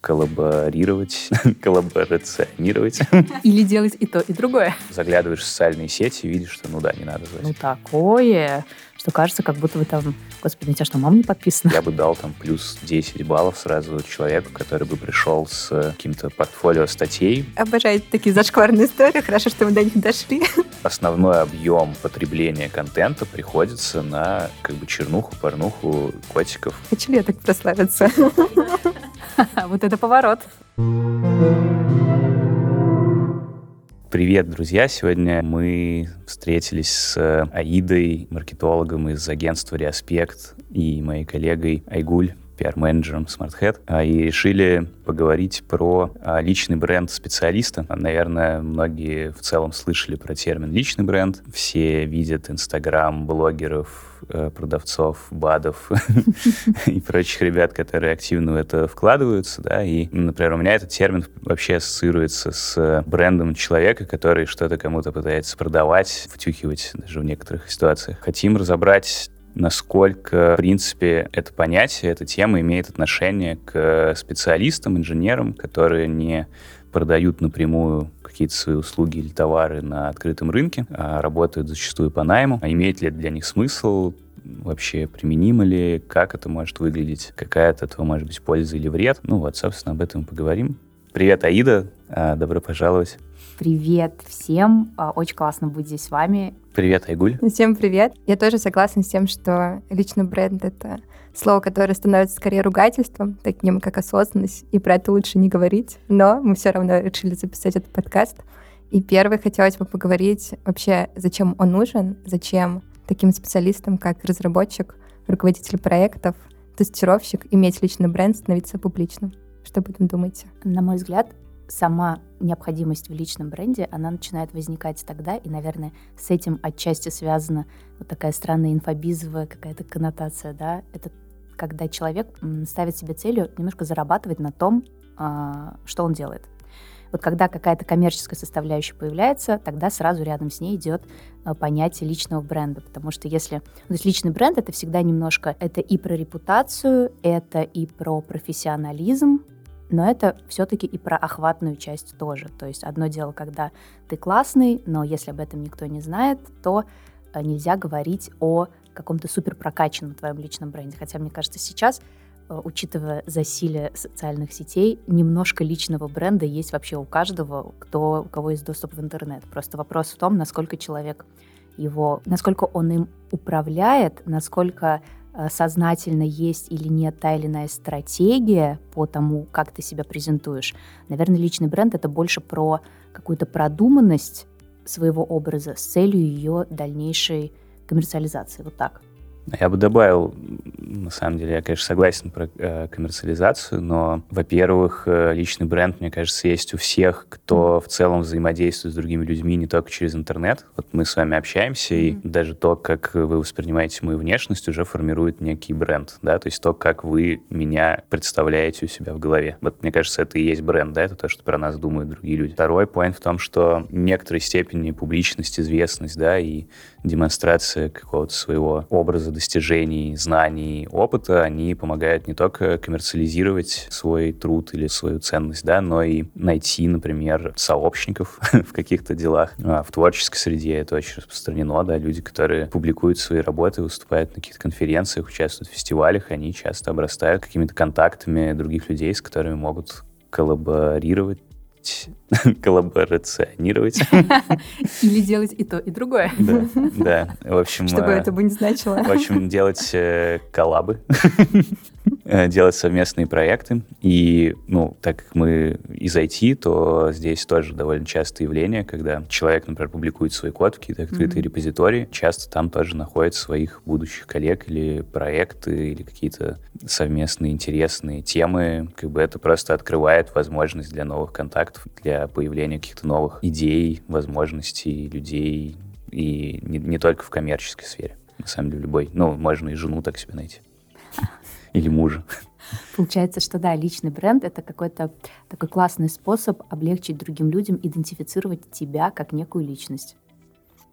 коллаборировать, коллаборационировать. Или делать и то, и другое. Заглядываешь в социальные сети и видишь, что ну да, не надо звать. Ну такое, что кажется, как будто вы там... Господи, на тебя что, мама не подписана? Я бы дал там плюс 10 баллов сразу человеку, который бы пришел с каким-то портфолио статей. Обожаю такие зашкварные истории. Хорошо, что мы до них дошли. Основной объем потребления контента приходится на как бы чернуху, порнуху, котиков. Хочу ли я так прославиться? Вот это поворот. Привет, друзья! Сегодня мы встретились с Аидой, маркетологом из агентства «Реаспект» и моей коллегой Айгуль, пиар-менеджером SmartHead, а, и решили поговорить про а, личный бренд специалиста. Наверное, многие в целом слышали про термин «личный бренд». Все видят Инстаграм блогеров, э, продавцов, БАДов и прочих ребят, которые активно в это вкладываются, да, и, например, у меня этот термин вообще ассоциируется с брендом человека, который что-то кому-то пытается продавать, втюхивать даже в некоторых ситуациях. Хотим разобрать насколько, в принципе, это понятие, эта тема имеет отношение к специалистам, инженерам, которые не продают напрямую какие-то свои услуги или товары на открытом рынке, а работают зачастую по найму. А имеет ли это для них смысл? вообще применимо ли, как это может выглядеть, какая от этого может быть польза или вред. Ну вот, собственно, об этом поговорим. Привет, Аида, а, добро пожаловать. Привет всем, а, очень классно быть здесь с вами. Привет, Айгуль. Всем привет. Я тоже согласна с тем, что личный бренд — это слово, которое становится скорее ругательством, таким как осознанность, и про это лучше не говорить. Но мы все равно решили записать этот подкаст. И первый хотелось бы поговорить вообще, зачем он нужен, зачем таким специалистам, как разработчик, руководитель проектов, тестировщик, иметь личный бренд, становиться публичным. Что об этом думаете? На мой взгляд, сама необходимость в личном бренде, она начинает возникать тогда, и, наверное, с этим отчасти связана вот такая странная инфобизовая какая-то коннотация, да, это когда человек ставит себе целью немножко зарабатывать на том, а, что он делает. Вот когда какая-то коммерческая составляющая появляется, тогда сразу рядом с ней идет а, понятие личного бренда, потому что если... Ну, то есть личный бренд — это всегда немножко... Это и про репутацию, это и про профессионализм, но это все-таки и про охватную часть тоже. То есть одно дело, когда ты классный, но если об этом никто не знает, то э, нельзя говорить о каком-то супер прокачанном твоем личном бренде. Хотя, мне кажется, сейчас, э, учитывая засилие социальных сетей, немножко личного бренда есть вообще у каждого, кто, у кого есть доступ в интернет. Просто вопрос в том, насколько человек его, насколько он им управляет, насколько сознательно есть или нет та или иная стратегия по тому, как ты себя презентуешь. Наверное, личный бренд это больше про какую-то продуманность своего образа с целью ее дальнейшей коммерциализации. Вот так. Я бы добавил, на самом деле, я, конечно, согласен про э, коммерциализацию, но, во-первых, э, личный бренд, мне кажется, есть у всех, кто в целом взаимодействует с другими людьми не только через интернет. Вот мы с вами общаемся, mm-hmm. и даже то, как вы воспринимаете мою внешность, уже формирует некий бренд, да, то есть то, как вы меня представляете у себя в голове. Вот, мне кажется, это и есть бренд, да, это то, что про нас думают другие люди. Второй point в том, что в некоторой степени публичность, известность, да, и демонстрация какого-то своего образа достижений, знаний, опыта, они помогают не только коммерциализировать свой труд или свою ценность, да, но и найти, например, сообщников в каких-то делах. А в творческой среде это очень распространено, да, люди, которые публикуют свои работы, выступают на каких-то конференциях, участвуют в фестивалях, они часто обрастают какими-то контактами других людей, с которыми могут коллаборировать коллаборационировать. Или делать и то, и другое. Да, да. В общем... Что бы э, это бы не значило. В общем, делать э, коллабы. Э, делать совместные проекты. И, ну, так как мы из IT, то здесь тоже довольно частое явление, когда человек, например, публикует свой код в какие-то открытые репозитории, часто там тоже находит своих будущих коллег или проекты, или какие-то совместные интересные темы. Как бы это просто открывает возможность для новых контактов, для появления каких-то новых идей, возможностей, людей, и не, не только в коммерческой сфере, на самом деле, любой. Ну, можно и жену так себе найти или мужа. Получается, что да, личный бренд — это какой-то такой классный способ облегчить другим людям идентифицировать тебя как некую личность.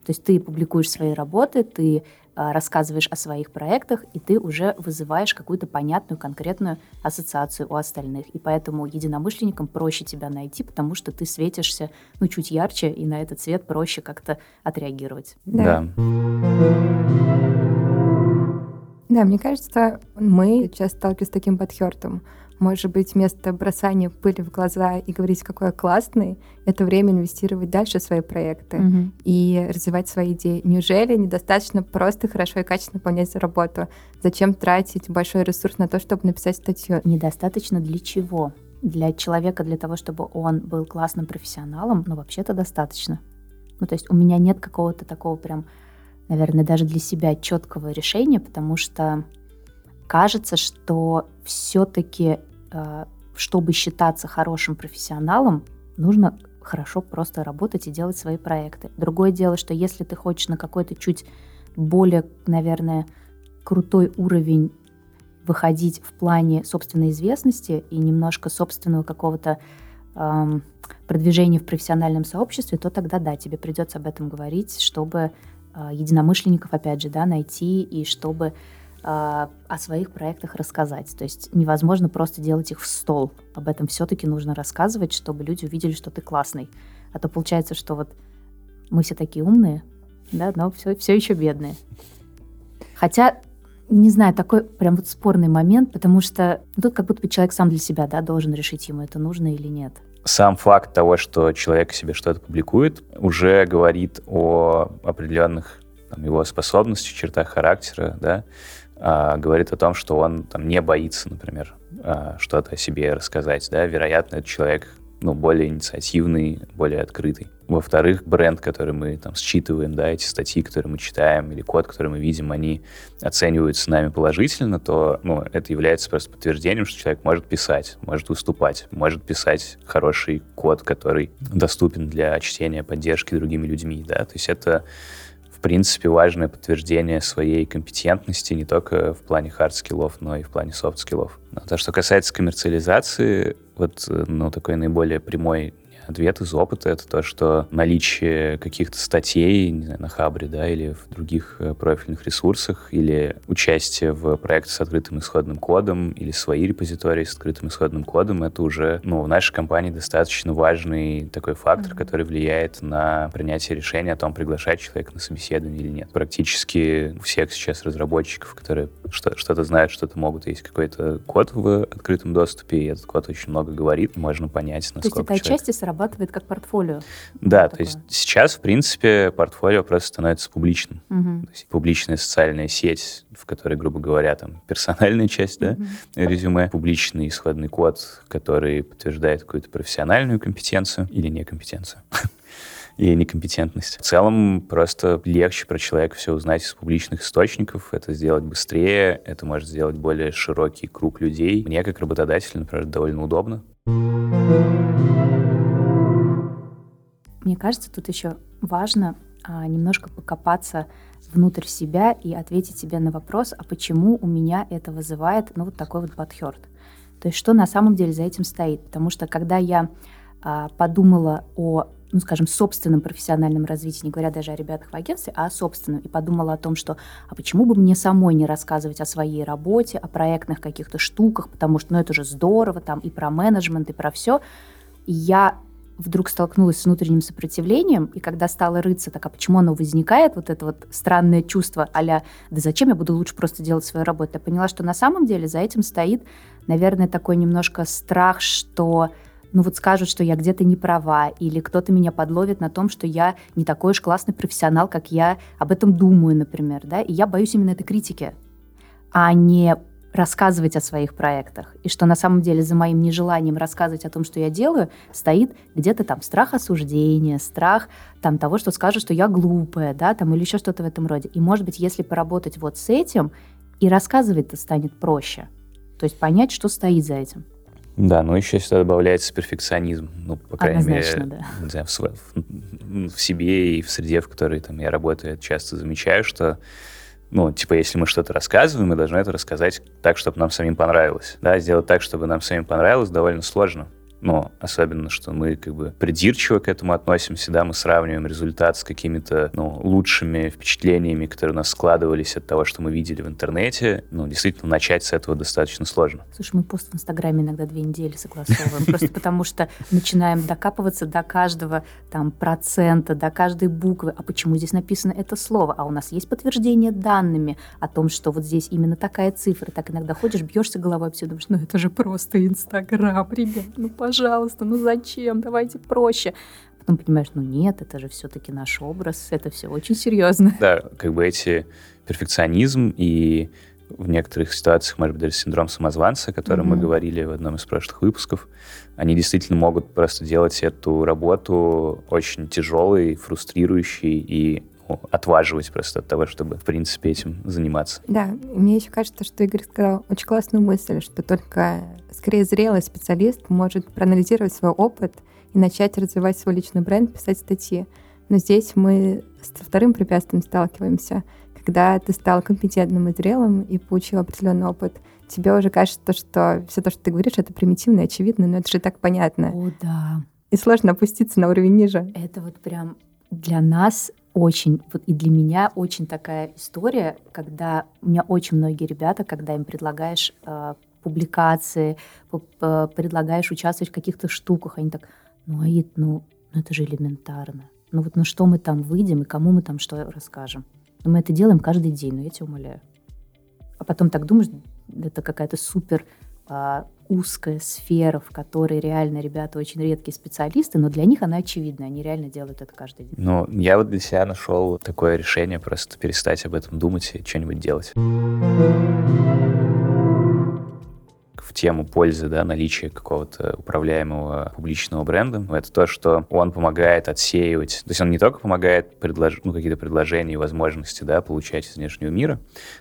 То есть ты публикуешь свои работы, ты рассказываешь о своих проектах, и ты уже вызываешь какую-то понятную, конкретную ассоциацию у остальных. И поэтому единомышленникам проще тебя найти, потому что ты светишься, ну, чуть ярче, и на этот цвет проще как-то отреагировать. Да. Да, мне кажется, мы сейчас сталкиваемся с таким подхертом. Может быть, вместо бросания пыли в глаза и говорить, какой я классный, это время инвестировать дальше в свои проекты Мгм. и развивать свои идеи. Неужели недостаточно просто хорошо и качественно выполнять работу? Зачем тратить большой ресурс на то, чтобы написать статью? Недостаточно для чего? Для человека, для того, чтобы он был классным профессионалом, ну, вообще-то достаточно. Ну, то есть у меня нет какого-то такого прям, наверное, даже для себя четкого решения, потому что кажется, что все-таки, чтобы считаться хорошим профессионалом, нужно хорошо просто работать и делать свои проекты. Другое дело, что если ты хочешь на какой-то чуть более, наверное, крутой уровень выходить в плане собственной известности и немножко собственного какого-то эм, продвижения в профессиональном сообществе, то тогда да, тебе придется об этом говорить, чтобы э, единомышленников, опять же, да, найти и чтобы о своих проектах рассказать. То есть невозможно просто делать их в стол. Об этом все-таки нужно рассказывать, чтобы люди увидели, что ты классный. А то получается, что вот мы все такие умные, да, но все, все еще бедные. Хотя, не знаю, такой прям вот спорный момент, потому что тут как будто бы человек сам для себя, да, должен решить, ему это нужно или нет. Сам факт того, что человек себе что-то публикует, уже говорит о определенных там, его способностях, чертах характера, да, а, говорит о том, что он там не боится, например, а, что-то о себе рассказать, да, вероятно, этот человек ну, более инициативный, более открытый. Во-вторых, бренд, который мы там считываем, да, эти статьи, которые мы читаем, или код, который мы видим, они оцениваются нами положительно, то, ну, это является просто подтверждением, что человек может писать, может выступать, может писать хороший код, который доступен для чтения, поддержки другими людьми, да, то есть это принципе, важное подтверждение своей компетентности не только в плане хард-скиллов, но и в плане софт-скиллов. То, что касается коммерциализации, вот, э, ну, такой наиболее прямой ответ из опыта — это то, что наличие каких-то статей знаю, на Хабре да, или в других э, профильных ресурсах, или участие в проекте с открытым исходным кодом, или свои репозитории с открытым исходным кодом — это уже ну, в нашей компании достаточно важный такой фактор, mm-hmm. который влияет на принятие решения о том, приглашать человека на собеседование или нет. Практически у всех сейчас разработчиков, которые что- что-то знают, что-то могут, есть какой-то код в открытом доступе, и этот код очень много говорит, можно понять, насколько То есть это отчасти срабатывает как портфолио. Да, то такое. есть сейчас, в принципе, портфолио просто становится публичным. Угу. То есть публичная социальная сеть, в которой, грубо говоря, там персональная часть, да, угу. резюме, публичный исходный код, который подтверждает какую-то профессиональную компетенцию или некомпетенцию и некомпетентность. В целом просто легче про человека все узнать из публичных источников, это сделать быстрее, это может сделать более широкий круг людей. Мне как работодатель, например, довольно удобно. Мне кажется, тут еще важно а, немножко покопаться внутрь себя и ответить себе на вопрос, а почему у меня это вызывает, ну, вот такой вот подхерт. То есть что на самом деле за этим стоит? Потому что когда я а, подумала о, ну, скажем, собственном профессиональном развитии, не говоря даже о ребятах в агентстве, а о собственном, и подумала о том, что а почему бы мне самой не рассказывать о своей работе, о проектных каких-то штуках, потому что, ну, это же здорово, там, и про менеджмент, и про все. Я вдруг столкнулась с внутренним сопротивлением, и когда стала рыться, так а почему оно возникает, вот это вот странное чувство а да зачем я буду лучше просто делать свою работу, я поняла, что на самом деле за этим стоит, наверное, такой немножко страх, что ну вот скажут, что я где-то не права, или кто-то меня подловит на том, что я не такой уж классный профессионал, как я об этом думаю, например, да, и я боюсь именно этой критики, а не рассказывать о своих проектах. И что на самом деле за моим нежеланием рассказывать о том, что я делаю, стоит где-то там страх осуждения, страх там того, что скажут, что я глупая, да, там или еще что-то в этом роде. И может быть, если поработать вот с этим, и рассказывать-то станет проще. То есть понять, что стоит за этим. Да, но еще сюда добавляется перфекционизм, ну, по крайней Однозначно, мере, да. знаю, в, в, в себе и в среде, в которой там я работаю, я часто замечаю, что ну, типа, если мы что-то рассказываем, мы должны это рассказать так, чтобы нам самим понравилось. Да, сделать так, чтобы нам самим понравилось, довольно сложно. Но особенно, что мы как бы придирчиво к этому относимся, да, мы сравниваем результат с какими-то, ну, лучшими впечатлениями, которые у нас складывались от того, что мы видели в интернете, ну, действительно, начать с этого достаточно сложно. Слушай, мы пост в Инстаграме иногда две недели согласовываем, просто потому что начинаем докапываться до каждого там процента, до каждой буквы, а почему здесь написано это слово, а у нас есть подтверждение данными о том, что вот здесь именно такая цифра, так иногда ходишь, бьешься головой все, думаешь, ну это же просто Инстаграм, ребят, ну пожалуйста, ну зачем, давайте проще. Потом понимаешь, ну нет, это же все-таки наш образ, это все очень серьезно. Да, как бы эти перфекционизм и в некоторых ситуациях, может быть, даже синдром самозванца, о котором mm-hmm. мы говорили в одном из прошлых выпусков, они действительно могут просто делать эту работу очень тяжелой, фрустрирующей и отваживать просто от того, чтобы, в принципе, этим заниматься. Да, мне еще кажется, что Игорь сказал очень классную мысль, что только скорее зрелый специалист может проанализировать свой опыт и начать развивать свой личный бренд, писать статьи. Но здесь мы со вторым препятствием сталкиваемся. Когда ты стал компетентным и зрелым и получил определенный опыт, тебе уже кажется, что все то, что ты говоришь, это примитивно и очевидно, но это же так понятно. О, да. И сложно опуститься на уровень ниже. Это вот прям для нас очень, вот и для меня очень такая история, когда у меня очень многие ребята, когда им предлагаешь э, публикации, предлагаешь участвовать в каких-то штуках, они так, ну, Аид, ну, ну это же элементарно. Ну вот на что мы там выйдем и кому мы там что расскажем? Но мы это делаем каждый день, но ну, я тебя умоляю. А потом так думаешь, это какая-то супер а, узкая сфера, в которой реально ребята очень редкие специалисты, но для них она очевидна, они реально делают это каждый день. Ну, я вот для себя нашел такое решение просто перестать об этом думать и что-нибудь делать в тему пользы, да, наличия какого-то управляемого публичного бренда, это то, что он помогает отсеивать, то есть он не только помогает предлож... ну, какие-то предложения и возможности, да, получать из внешнего мира,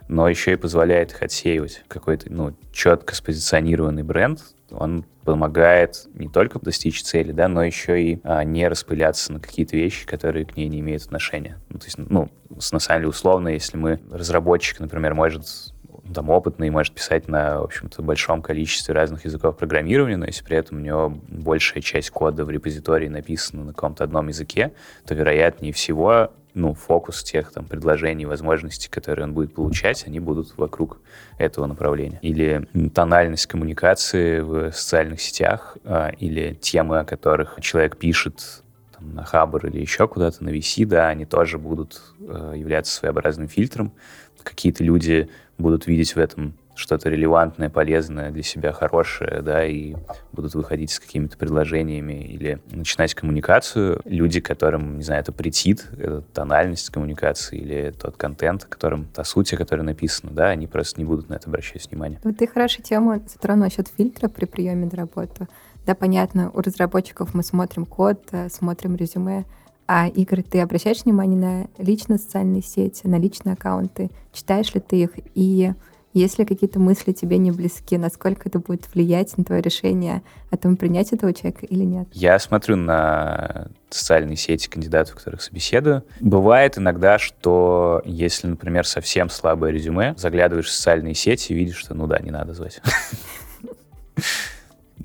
но еще и позволяет их отсеивать. Какой-то, ну, четко спозиционированный бренд, он помогает не только достичь цели, да, но еще и а, не распыляться на какие-то вещи, которые к ней не имеют отношения. Ну, то есть, ну, на самом деле, условно, если мы, разработчик, например, может там опытный, может писать на, в общем-то, большом количестве разных языков программирования, но если при этом у него большая часть кода в репозитории написана на каком-то одном языке, то, вероятнее всего, ну, фокус тех там предложений, возможностей, которые он будет получать, они будут вокруг этого направления. Или тональность коммуникации в социальных сетях, а, или темы, о которых человек пишет там, на Хабр или еще куда-то, на VC, да, они тоже будут э, являться своеобразным фильтром. Какие-то люди будут видеть в этом что-то релевантное, полезное для себя, хорошее, да, и будут выходить с какими-то предложениями или начинать коммуникацию. Люди, которым, не знаю, это претит, это тональность коммуникации или тот контент, которым, та суть, о которой да, они просто не будут на это обращать внимание. Вот ты хорошую тему затронул насчет фильтра при приеме на работу. Да, понятно, у разработчиков мы смотрим код, э, смотрим резюме, а, Игорь, ты обращаешь внимание на личные социальные сети, на личные аккаунты? Читаешь ли ты их? И есть ли какие-то мысли тебе не близки? Насколько это будет влиять на твое решение о том, принять этого человека или нет? Я смотрю на социальные сети кандидатов, которых собеседую. Бывает иногда, что если, например, совсем слабое резюме, заглядываешь в социальные сети и видишь, что ну да, не надо звать.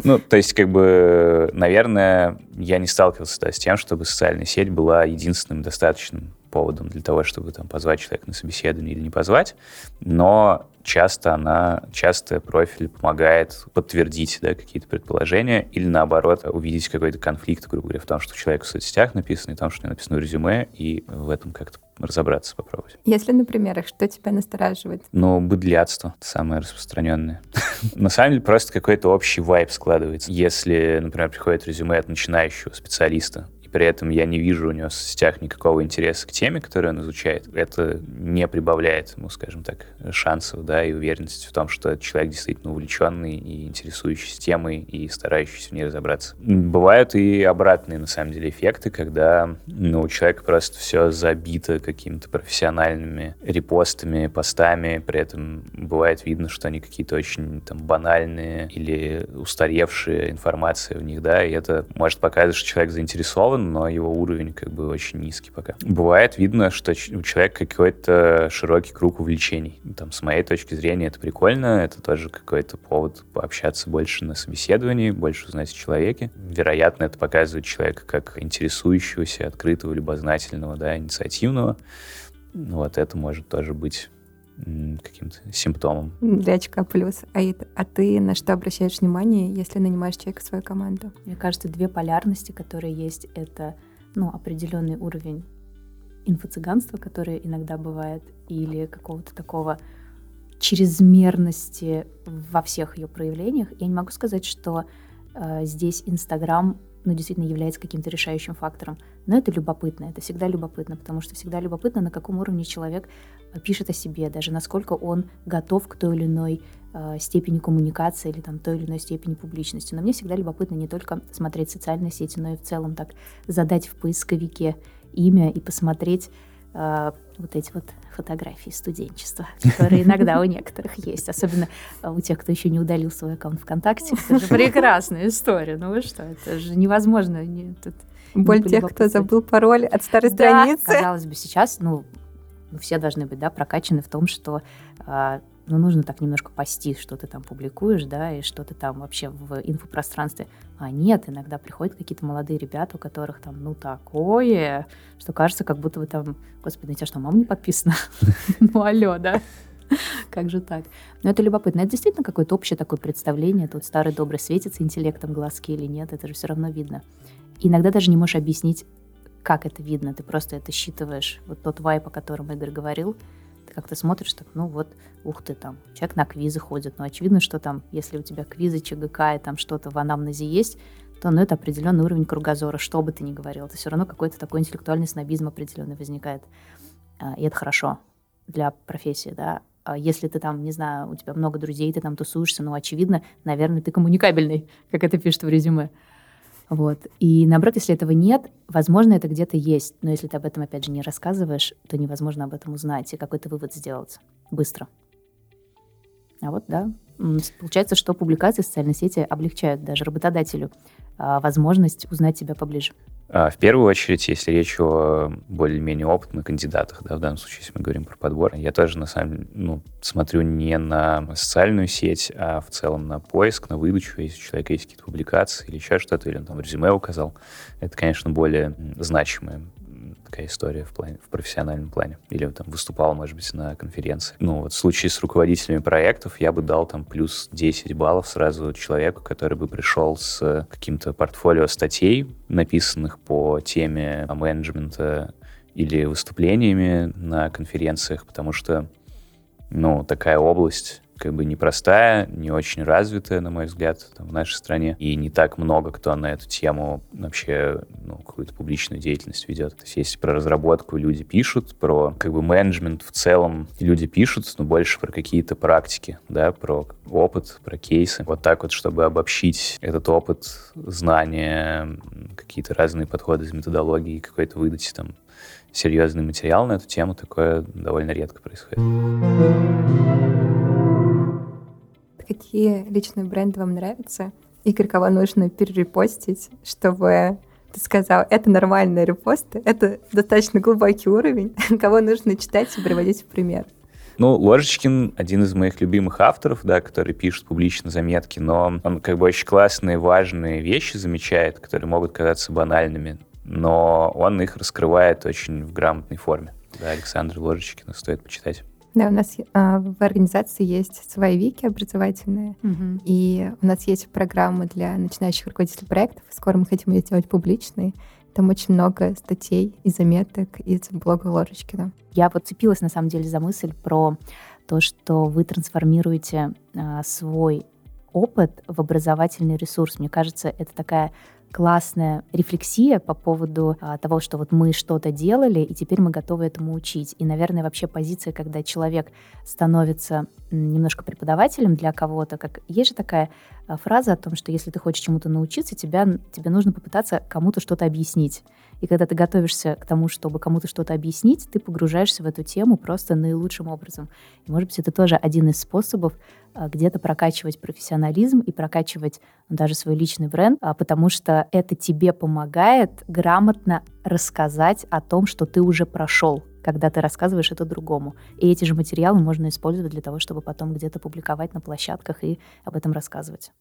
Ну, то есть, как бы, наверное, я не сталкивался да, с тем, чтобы социальная сеть была единственным достаточным поводом для того, чтобы там позвать человека на собеседование или не позвать, но часто она, часто профиль помогает подтвердить да, какие-то предположения или наоборот увидеть какой-то конфликт, грубо говоря, в том, что человек в соцсетях написано, и в том, что написано в резюме, и в этом как-то разобраться, попробовать. Если на примерах, что тебя настораживает? Ну, быдлятство самое распространенное. На самом деле просто какой-то общий вайб складывается. Если, например, приходит резюме от начинающего специалиста, при этом я не вижу у него в сетях никакого интереса к теме, которую он изучает. Это не прибавляет ему, скажем так, шансов, да, и уверенности в том, что человек действительно увлеченный и интересующийся темой и старающийся в ней разобраться. Бывают и обратные, на самом деле, эффекты, когда ну, у человека просто все забито какими-то профессиональными репостами, постами, при этом бывает видно, что они какие-то очень там банальные или устаревшие информации в них, да, и это может показывать, что человек заинтересован реализован, но его уровень как бы очень низкий пока. Бывает видно, что у человека какой-то широкий круг увлечений. Там, с моей точки зрения, это прикольно, это тоже какой-то повод пообщаться больше на собеседовании, больше узнать о человеке. Вероятно, это показывает человека как интересующегося, открытого, любознательного, да, инициативного. Вот это может тоже быть каким-то симптомом. Для очка плюс. А, а ты на что обращаешь внимание, если нанимаешь человека в свою команду? Мне кажется, две полярности, которые есть, это ну, определенный уровень инфо-цыганства, которое иногда бывает, или какого-то такого чрезмерности во всех ее проявлениях. Я не могу сказать, что э, здесь Инстаграм ну, действительно является каким-то решающим фактором. Но это любопытно, это всегда любопытно, потому что всегда любопытно, на каком уровне человек э, пишет о себе, даже насколько он готов к той или иной э, степени коммуникации или там той или иной степени публичности. Но мне всегда любопытно не только смотреть социальные сети, но и в целом так задать в поисковике имя и посмотреть э, вот эти вот фотографии студенчества, которые иногда у некоторых есть, особенно у тех, кто еще не удалил свой аккаунт ВКонтакте. Это же прекрасная история. Ну вы что, это же невозможно. Боль тех, кто забыл пароль от старой страницы. казалось бы, сейчас, ну, все должны быть, да, прокачаны в том, что а, ну, нужно так немножко пасти, что ты там публикуешь, да, и что ты там вообще в инфопространстве. А нет, иногда приходят какие-то молодые ребята, у которых там, ну, такое, что кажется, как будто вы там, господи, на тебя что, мама не подписана? Ну, алло, да? Как же так? Но это любопытно. Это действительно какое-то общее такое представление. Тут старый добрый светится интеллектом глазки или нет, это же все равно видно. иногда даже не можешь объяснить, как это видно. Ты просто это считываешь. Вот тот вайп, о котором Игорь говорил, ты как-то смотришь, так, ну вот, ух ты, там, человек на квизы ходит, но очевидно, что там, если у тебя квизы ЧГК и там что-то в анамнезе есть, то ну, это определенный уровень кругозора, что бы ты ни говорил. Это все равно какой-то такой интеллектуальный снобизм определенный возникает. А, и это хорошо для профессии, да. А если ты там, не знаю, у тебя много друзей, ты там тусуешься, ну, очевидно, наверное, ты коммуникабельный, как это пишет в резюме. Вот. И наоборот, если этого нет, возможно, это где-то есть. Но если ты об этом, опять же, не рассказываешь, то невозможно об этом узнать и какой-то вывод сделать быстро. А вот, да, получается, что публикации в социальной сети облегчают даже работодателю а, возможность узнать тебя поближе. А, в первую очередь, если речь о более-менее опытных кандидатах, да, в данном случае, если мы говорим про подбор, я тоже, на самом ну, смотрю не на социальную сеть, а в целом на поиск, на выдачу, если у человека есть какие-то публикации или еще что-то, или он там резюме указал. Это, конечно, более значимое такая история в, плане, в профессиональном плане. Или там выступал, может быть, на конференции. Ну, вот в случае с руководителями проектов я бы дал там плюс 10 баллов сразу человеку, который бы пришел с каким-то портфолио статей, написанных по теме менеджмента или выступлениями на конференциях, потому что, ну, такая область как бы непростая, не очень развитая, на мой взгляд, там, в нашей стране. И не так много кто на эту тему вообще ну, какую-то публичную деятельность ведет. То есть если про разработку люди пишут, про как бы менеджмент в целом люди пишут, но больше про какие-то практики, да, про опыт, про кейсы. Вот так вот, чтобы обобщить этот опыт, знания, какие-то разные подходы из методологии, какой-то выдать там серьезный материал на эту тему, такое довольно редко происходит какие личные бренды вам нравятся и кого нужно перерепостить, чтобы ты сказал, это нормальные репосты, это достаточно глубокий уровень, кого нужно читать и приводить в пример. Ну, Ложечкин один из моих любимых авторов, да, который пишет публично заметки, но он как бы очень классные, важные вещи замечает, которые могут казаться банальными, но он их раскрывает очень в грамотной форме. Да, Александр Ложечкина стоит почитать. Да, у нас а, в организации есть свои вики образовательные, угу. и у нас есть программы для начинающих руководителей проектов. Скоро мы хотим ее сделать публичной. Там очень много статей и заметок из блога Ложечкина. Я вот цепилась, на самом деле, за мысль про то, что вы трансформируете а, свой опыт в образовательный ресурс. Мне кажется, это такая классная рефлексия по поводу а, того, что вот мы что-то делали, и теперь мы готовы этому учить. И, наверное, вообще позиция, когда человек становится немножко преподавателем для кого-то, как есть же такая а, фраза о том, что если ты хочешь чему-то научиться, тебя, тебе нужно попытаться кому-то что-то объяснить. И когда ты готовишься к тому, чтобы кому-то что-то объяснить, ты погружаешься в эту тему просто наилучшим образом. И, может быть, это тоже один из способов а, где-то прокачивать профессионализм и прокачивать даже свой личный бренд, а, потому что это тебе помогает грамотно рассказать о том, что ты уже прошел, когда ты рассказываешь это другому. И эти же материалы можно использовать для того, чтобы потом где-то публиковать на площадках и об этом рассказывать.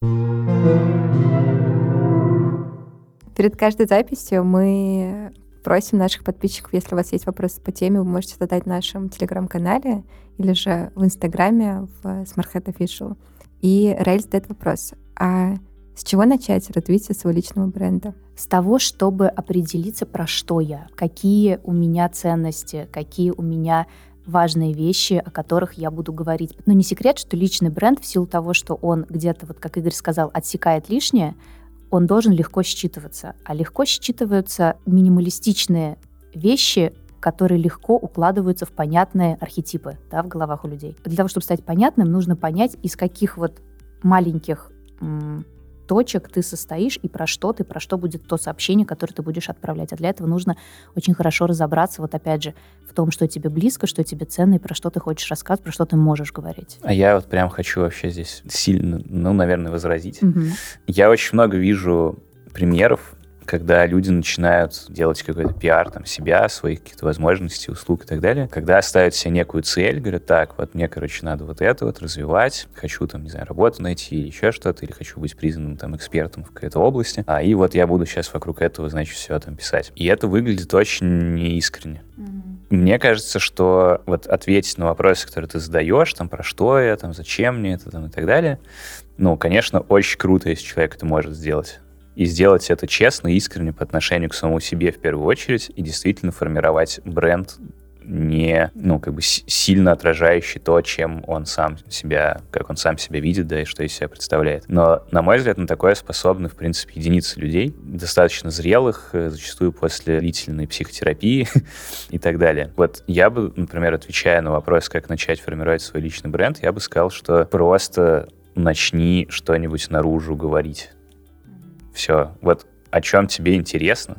Перед каждой записью мы просим наших подписчиков, если у вас есть вопросы по теме, вы можете задать в нашем телеграм-канале или же в инстаграме в SmartHead Official. И Раиль задает вопрос. А с чего начать развитие своего личного бренда? С того, чтобы определиться, про что я, какие у меня ценности, какие у меня важные вещи, о которых я буду говорить. Но не секрет, что личный бренд в силу того, что он где-то, вот как Игорь сказал, отсекает лишнее, он должен легко считываться. А легко считываются минималистичные вещи, которые легко укладываются в понятные архетипы да, в головах у людей. Для того, чтобы стать понятным, нужно понять, из каких вот маленьких точек ты состоишь и про что ты, про что будет то сообщение, которое ты будешь отправлять. А для этого нужно очень хорошо разобраться, вот опять же, в том, что тебе близко, что тебе ценно, и про что ты хочешь рассказывать, про что ты можешь говорить. А я вот прям хочу вообще здесь сильно, ну, наверное, возразить. Угу. Я очень много вижу примеров когда люди начинают делать какой-то пиар там себя, своих каких-то возможностей, услуг и так далее, когда ставят себе некую цель, говорят, так, вот мне, короче, надо вот это вот развивать, хочу там, не знаю, работу найти или еще что-то, или хочу быть признанным там экспертом в какой-то области, а и вот я буду сейчас вокруг этого, значит, все там писать. И это выглядит очень неискренне. Мне кажется, что вот ответить на вопросы, которые ты задаешь, там, про что я, там, зачем мне это, там, и так далее, ну, конечно, очень круто, если человек это может сделать и сделать это честно, искренне по отношению к самому себе в первую очередь, и действительно формировать бренд не, ну, как бы сильно отражающий то, чем он сам себя, как он сам себя видит, да, и что из себя представляет. Но, на мой взгляд, на такое способны, в принципе, единицы людей, достаточно зрелых, э, зачастую после длительной психотерапии и так далее. Вот я бы, например, отвечая на вопрос, как начать формировать свой личный бренд, я бы сказал, что просто начни что-нибудь наружу говорить все. Вот о чем тебе интересно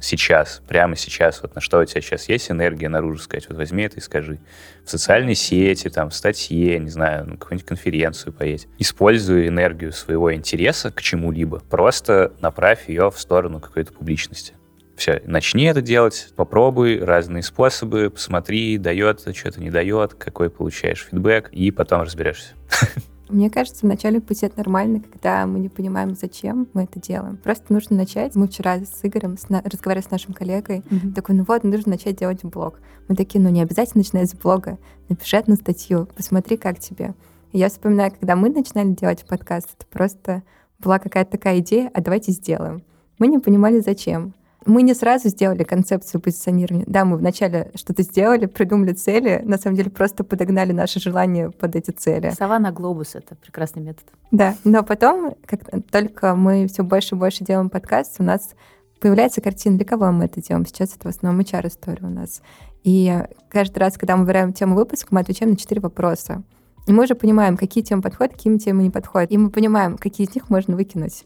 сейчас, прямо сейчас, вот на что у тебя сейчас есть энергия наружу сказать, вот возьми это и скажи. В социальной сети, там, в статье, не знаю, на какую-нибудь конференцию поедь. Используй энергию своего интереса к чему-либо, просто направь ее в сторону какой-то публичности. Все, начни это делать, попробуй разные способы, посмотри, дает что-то не дает, какой получаешь фидбэк, и потом разберешься. Мне кажется, в начале пути это нормально, когда мы не понимаем, зачем мы это делаем. Просто нужно начать. Мы вчера с Игорем с на... разговаривали с нашим коллегой. Mm-hmm. Такой, ну вот, нужно начать делать блог. Мы такие, ну не обязательно начинать с блога. Напиши одну статью, посмотри, как тебе. И я вспоминаю, когда мы начинали делать подкаст, это просто была какая-то такая идея, а давайте сделаем. Мы не понимали, зачем. Мы не сразу сделали концепцию позиционирования. Да, мы вначале что-то сделали, придумали цели, на самом деле просто подогнали наши желания под эти цели. Сова на глобус — это прекрасный метод. Да, но потом, как только мы все больше и больше делаем подкаст, у нас появляется картина, для кого мы это делаем. Сейчас это в основном HR-история у нас. И каждый раз, когда мы выбираем тему выпуска, мы отвечаем на четыре вопроса. И мы уже понимаем, какие темы подходят, какие темы не подходят. И мы понимаем, какие из них можно выкинуть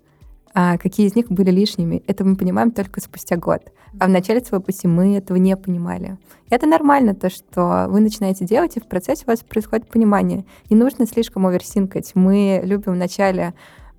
а какие из них были лишними. Это мы понимаем только спустя год. А в начале своего пути мы этого не понимали. Это нормально, то, что вы начинаете делать, и в процессе у вас происходит понимание. Не нужно слишком оверсинкать. Мы любим вначале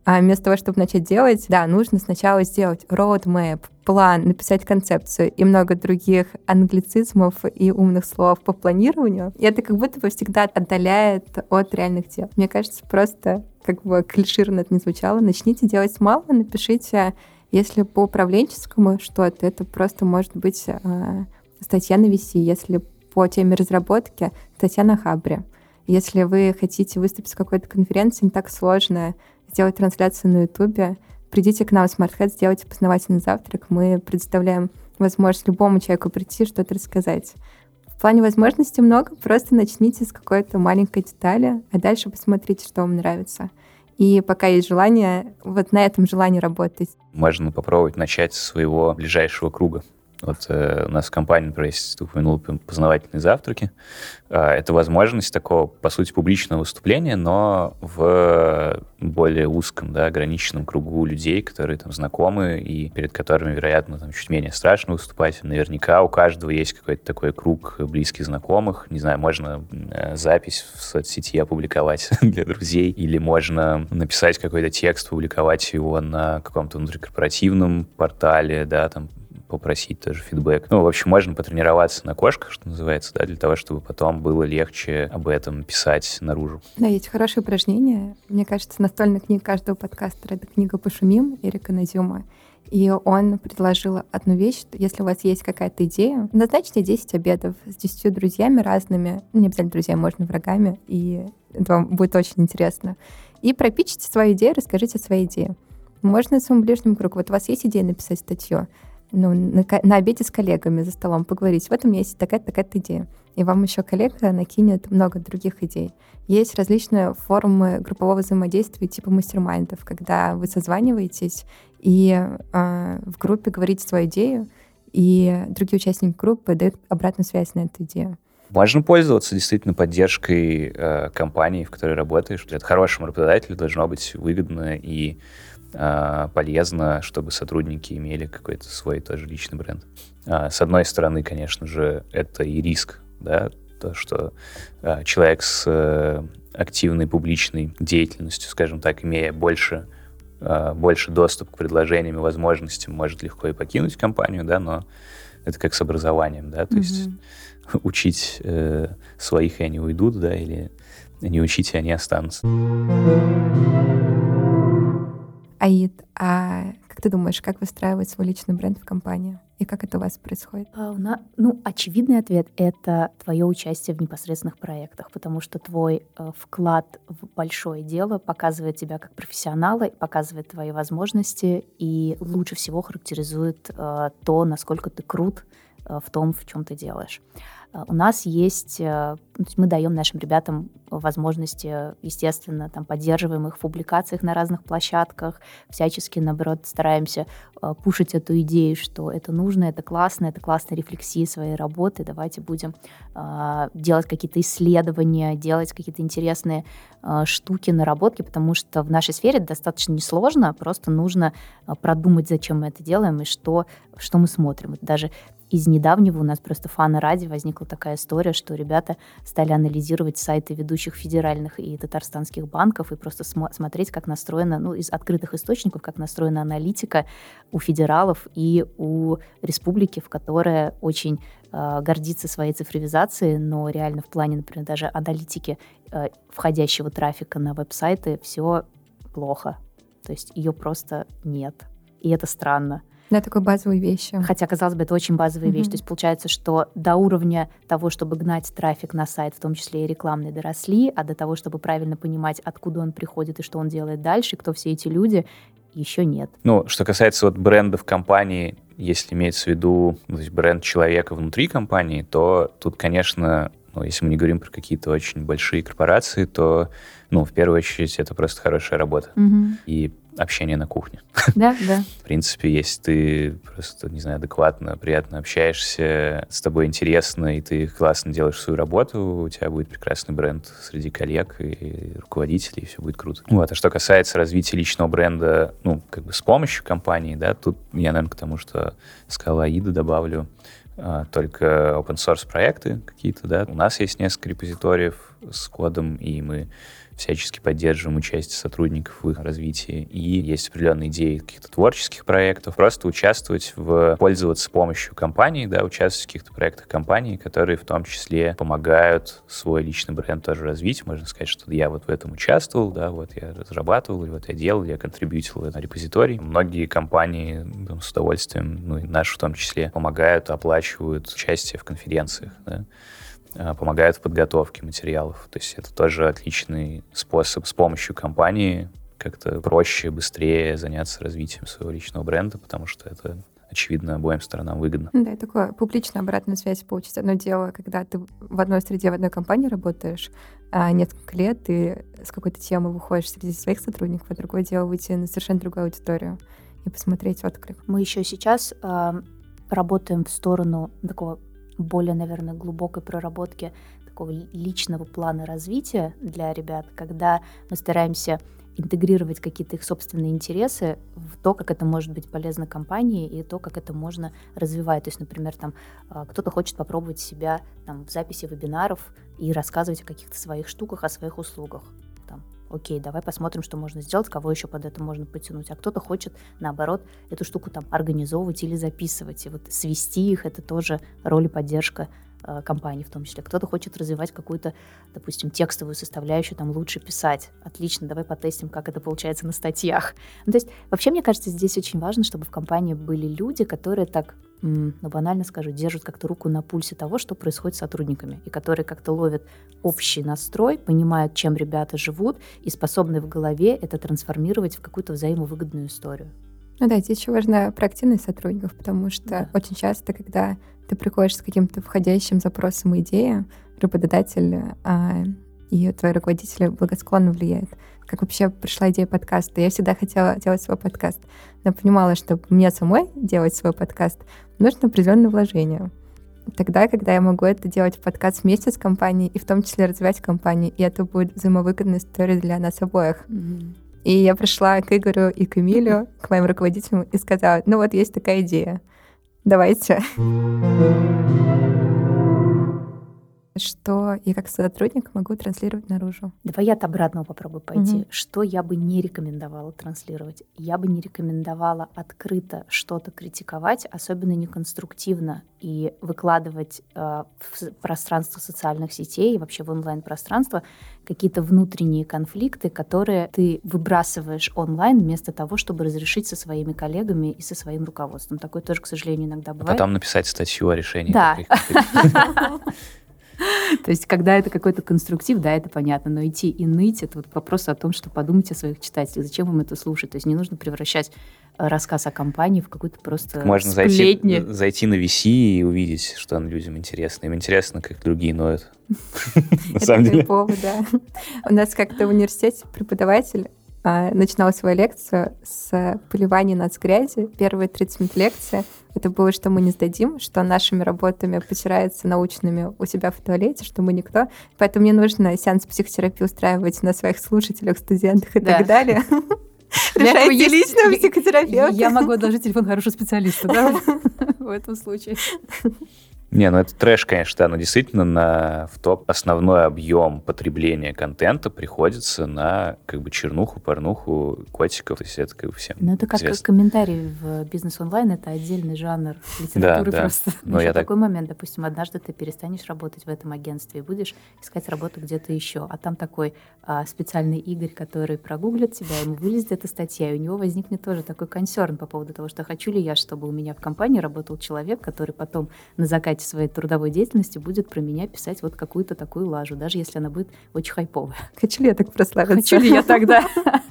а вместо того, чтобы начать делать, да, нужно сначала сделать roadmap, план, написать концепцию и много других англицизмов и умных слов по планированию. И это как будто бы всегда отдаляет от реальных дел. Мне кажется, просто как бы клиширно это не звучало, начните делать с малого, напишите, если по управленческому что-то, это просто может быть э, статья на VC, если по теме разработки, статья на Хабре. Если вы хотите выступить с какой-то конференцией, не так сложно сделать трансляцию на Ютубе, придите к нам в SmartHead, сделайте познавательный завтрак. Мы предоставляем возможность любому человеку прийти, что-то рассказать. В плане возможностей много, просто начните с какой-то маленькой детали, а дальше посмотрите, что вам нравится. И пока есть желание, вот на этом желании работать. Можно попробовать начать с своего ближайшего круга. Вот э, у нас в компании, например, если ты упомянул познавательные завтраки, э, это возможность такого, по сути, публичного выступления, но в более узком, да, ограниченном кругу людей, которые там знакомы и перед которыми, вероятно, там чуть менее страшно выступать. Наверняка у каждого есть какой-то такой круг близких знакомых. Не знаю, можно э, запись в соцсети опубликовать для друзей, или можно написать какой-то текст, публиковать его на каком-то внутрикорпоративном портале, да, там попросить тоже фидбэк. Ну, в общем, можно потренироваться на кошках, что называется, да, для того, чтобы потом было легче об этом писать наружу. Да, есть хорошие упражнения. Мне кажется, настольная книга каждого подкастера — это книга «Пошумим» Эрика Назюма. И он предложил одну вещь, если у вас есть какая-то идея, назначьте 10 обедов с 10 друзьями разными, ну, не обязательно друзьями, можно врагами, и это вам будет очень интересно. И пропичите свою идею, расскажите о своей идее. Можно своему ближнему кругу. Вот у вас есть идея написать статью, ну, на, на обеде с коллегами за столом поговорить. Вот у меня есть такая-то такая идея. И вам еще коллега накинет много других идей. Есть различные формы группового взаимодействия типа мастер-майндов, когда вы созваниваетесь и э, в группе говорите свою идею, и другие участники группы дают обратную связь на эту идею. Можно пользоваться действительно поддержкой э, компании, в которой работаешь. Это хорошему работодателю должно быть выгодно и полезно, чтобы сотрудники имели какой-то свой тоже личный бренд. Э, с одной стороны, конечно же, это и риск, да, то, что э, человек с э, активной публичной деятельностью, скажем так, имея больше, больше доступ к предложениям и возможностям, может легко и покинуть компанию, да, но это как с образованием, да, то mm-hmm. есть учить э, своих, и они уйдут, да, или не учить, и они останутся. Аид, а как ты думаешь, как выстраивать свой личный бренд в компании? И как это у вас происходит? А, у нас, ну, очевидный ответ — это твое участие в непосредственных проектах, потому что твой э, вклад в большое дело показывает тебя как профессионала, показывает твои возможности и лучше всего характеризует э, то, насколько ты крут э, в том, в чем ты делаешь. А, у нас есть, э, ну, мы даем нашим ребятам возможности, естественно, там поддерживаем их в публикациях на разных площадках, всячески, наоборот, стараемся э, пушить эту идею, что это нужно, это классно, это классная рефлексия своей работы, давайте будем а, делать какие-то исследования, делать какие-то интересные а, штуки, наработки, потому что в нашей сфере достаточно несложно, просто нужно продумать, зачем мы это делаем и что, что мы смотрим. Даже из недавнего у нас просто фана ради возникла такая история, что ребята стали анализировать сайты ведущих федеральных и татарстанских банков и просто см- смотреть, как настроена, ну, из открытых источников, как настроена аналитика у федералов и у республики, в которой очень э, гордится своей цифровизацией, но реально в плане, например, даже аналитики э, входящего трафика на веб-сайты все плохо. То есть ее просто нет. И это странно. Да, такой базовые вещи. Хотя, казалось бы, это очень базовая mm-hmm. вещь. То есть получается, что до уровня того, чтобы гнать трафик на сайт, в том числе и рекламный, доросли, а до того, чтобы правильно понимать, откуда он приходит и что он делает дальше, кто все эти люди, еще нет. Ну, что касается вот брендов компании, если имеется в виду ну, то есть бренд человека внутри компании, то тут, конечно, если мы не говорим про какие-то очень большие корпорации, то, ну, в первую очередь, это просто хорошая работа. Угу. И общение на кухне. Да, да. В принципе, если ты просто, не знаю, адекватно, приятно общаешься, с тобой интересно, и ты классно делаешь свою работу, у тебя будет прекрасный бренд среди коллег и руководителей, и все будет круто. Вот. А что касается развития личного бренда, ну, как бы с помощью компании, да, тут я, наверное, к тому, что сказала Аида, добавлю, только open source проекты какие-то, да. У нас есть несколько репозиториев с кодом, и мы всячески поддерживаем участие сотрудников в их развитии. И есть определенные идеи каких-то творческих проектов. Просто участвовать в, пользоваться помощью компании, да, участвовать в каких-то проектах компании, которые в том числе помогают свой личный бренд тоже развить. Можно сказать, что я вот в этом участвовал, да, вот я разрабатывал, и вот я делал, я контрибьютил на репозиторий. Многие компании там, с удовольствием, ну и наши в том числе, помогают, оплачивают участие в конференциях, да. Э, помогают в подготовке материалов. То есть это тоже отличный способ с помощью компании как-то проще, быстрее заняться развитием своего личного бренда, потому что это очевидно, обоим сторонам выгодно. Да, и такое публичная обратная связь получить. Одно дело, когда ты в одной среде, в одной компании работаешь а несколько лет, ты с какой-то темы выходишь среди своих сотрудников, а другое дело выйти на совершенно другую аудиторию и посмотреть отклик. Мы еще сейчас работаем в сторону такого более, наверное, глубокой проработки такого личного плана развития для ребят, когда мы стараемся интегрировать какие-то их собственные интересы в то, как это может быть полезно компании и то, как это можно развивать. То есть, например, там а, кто-то хочет попробовать себя там, в записи вебинаров и рассказывать о каких-то своих штуках, о своих услугах. Окей, давай посмотрим, что можно сделать, кого еще под это можно потянуть. А кто-то хочет, наоборот, эту штуку там организовывать или записывать. И вот свести их — это тоже роль и поддержка Э, компании в том числе. Кто-то хочет развивать какую-то, допустим, текстовую составляющую, там лучше писать. Отлично, давай потестим, как это получается на статьях. Ну, то есть вообще, мне кажется, здесь очень важно, чтобы в компании были люди, которые так, ну, банально скажу, держат как-то руку на пульсе того, что происходит с сотрудниками, и которые как-то ловят общий настрой, понимают, чем ребята живут, и способны в голове это трансформировать в какую-то взаимовыгодную историю. Ну да, здесь еще важна проактивность сотрудников, потому что да. очень часто, когда ты приходишь с каким-то входящим запросом и идеей, работодатель а, и твой руководитель благосклонно влияет. Как вообще пришла идея подкаста? Я всегда хотела делать свой подкаст, но понимала, что мне самой делать свой подкаст нужно определенное вложение. Тогда, когда я могу это делать подкаст вместе с компанией и в том числе развивать компанию, и это будет взаимовыгодная история для нас обоих. Mm-hmm. И я пришла к Игорю и к Эмилию, к моим руководителям, и сказала, ну вот есть такая идея. Давайте. Что я как сотрудник могу транслировать наружу? Давай я от обратного попробую пойти. Угу. Что я бы не рекомендовала транслировать? Я бы не рекомендовала открыто что-то критиковать, особенно неконструктивно, и выкладывать э, в пространство социальных сетей и вообще в онлайн-пространство какие-то внутренние конфликты, которые ты выбрасываешь онлайн вместо того, чтобы разрешить со своими коллегами и со своим руководством. Такое тоже, к сожалению, иногда бывает. Потом написать статью о решении. Да. То есть, когда это какой-то конструктив, да, это понятно, но идти и ныть, это вот вопрос о том, что подумайте о своих читателях, зачем им это слушать. То есть не нужно превращать э, рассказ о компании в какую-то просто Можно зайти, зайти на VC и увидеть, что людям интересно. Им интересно, как другие ноют. На самом деле. да. У нас как-то в университете преподаватель начинала свою лекцию с поливания нас грязи. Первые 30 минут лекции это было, что мы не сдадим, что нашими работами потирается научными у себя в туалете, что мы никто. Поэтому мне нужно сеанс психотерапии устраивать на своих слушателях, студентах и да. так далее. Решайте лично психотерапевта. Я могу одолжить телефон хорошего специалиста, да, в этом случае. Не, ну это трэш, конечно, да, но действительно на, в топ основной объем потребления контента приходится на как бы чернуху, порнуху, котиков, то есть это как бы всем Ну это как известно. комментарий в бизнес онлайн, это отдельный жанр литературы да, просто. Да. Но я такой так... момент, допустим, однажды ты перестанешь работать в этом агентстве и будешь искать работу где-то еще, а там такой а, специальный Игорь, который прогуглит тебя, ему вылезет эта статья, и у него возникнет тоже такой консерн по поводу того, что хочу ли я, чтобы у меня в компании работал человек, который потом на закате результате своей трудовой деятельности будет про меня писать вот какую-то такую лажу, даже если она будет очень хайповая. Хочу ли я так прославиться? Хочу ли я тогда?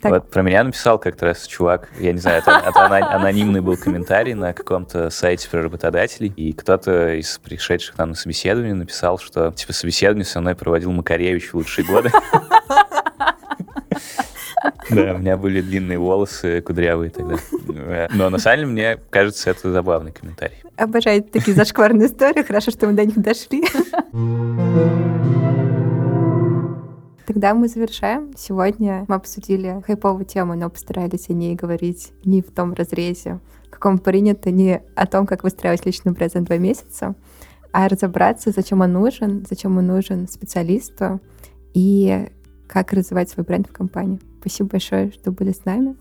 Так. Вот про меня написал как-то раз чувак, я не знаю, это, это анонимный был комментарий на каком-то сайте про работодателей, и кто-то из пришедших там на собеседование написал, что типа собеседование со мной проводил Макаревич в лучшие годы. Да, у меня были длинные волосы, кудрявые тогда. Но на самом деле, мне кажется, это забавный комментарий. Обожаю такие зашкварные истории. Хорошо, что мы до них дошли. Тогда мы завершаем. Сегодня мы обсудили хайповую тему, но постарались о ней говорить не в том разрезе, каком принято, не о том, как выстраивать личный бренд за два месяца, а разобраться, зачем он нужен, зачем он нужен специалисту и как развивать свой бренд в компании. Спасибо большое, что были с нами.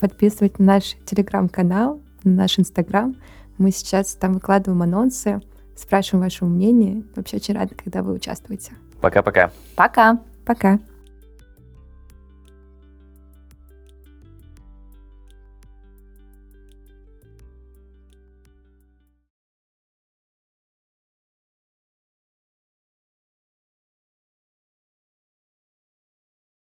Подписывайтесь на наш телеграм-канал, на наш инстаграм. Мы сейчас там выкладываем анонсы, спрашиваем ваше мнение. Вообще очень рада, когда вы участвуете. Пока-пока. Пока. Пока.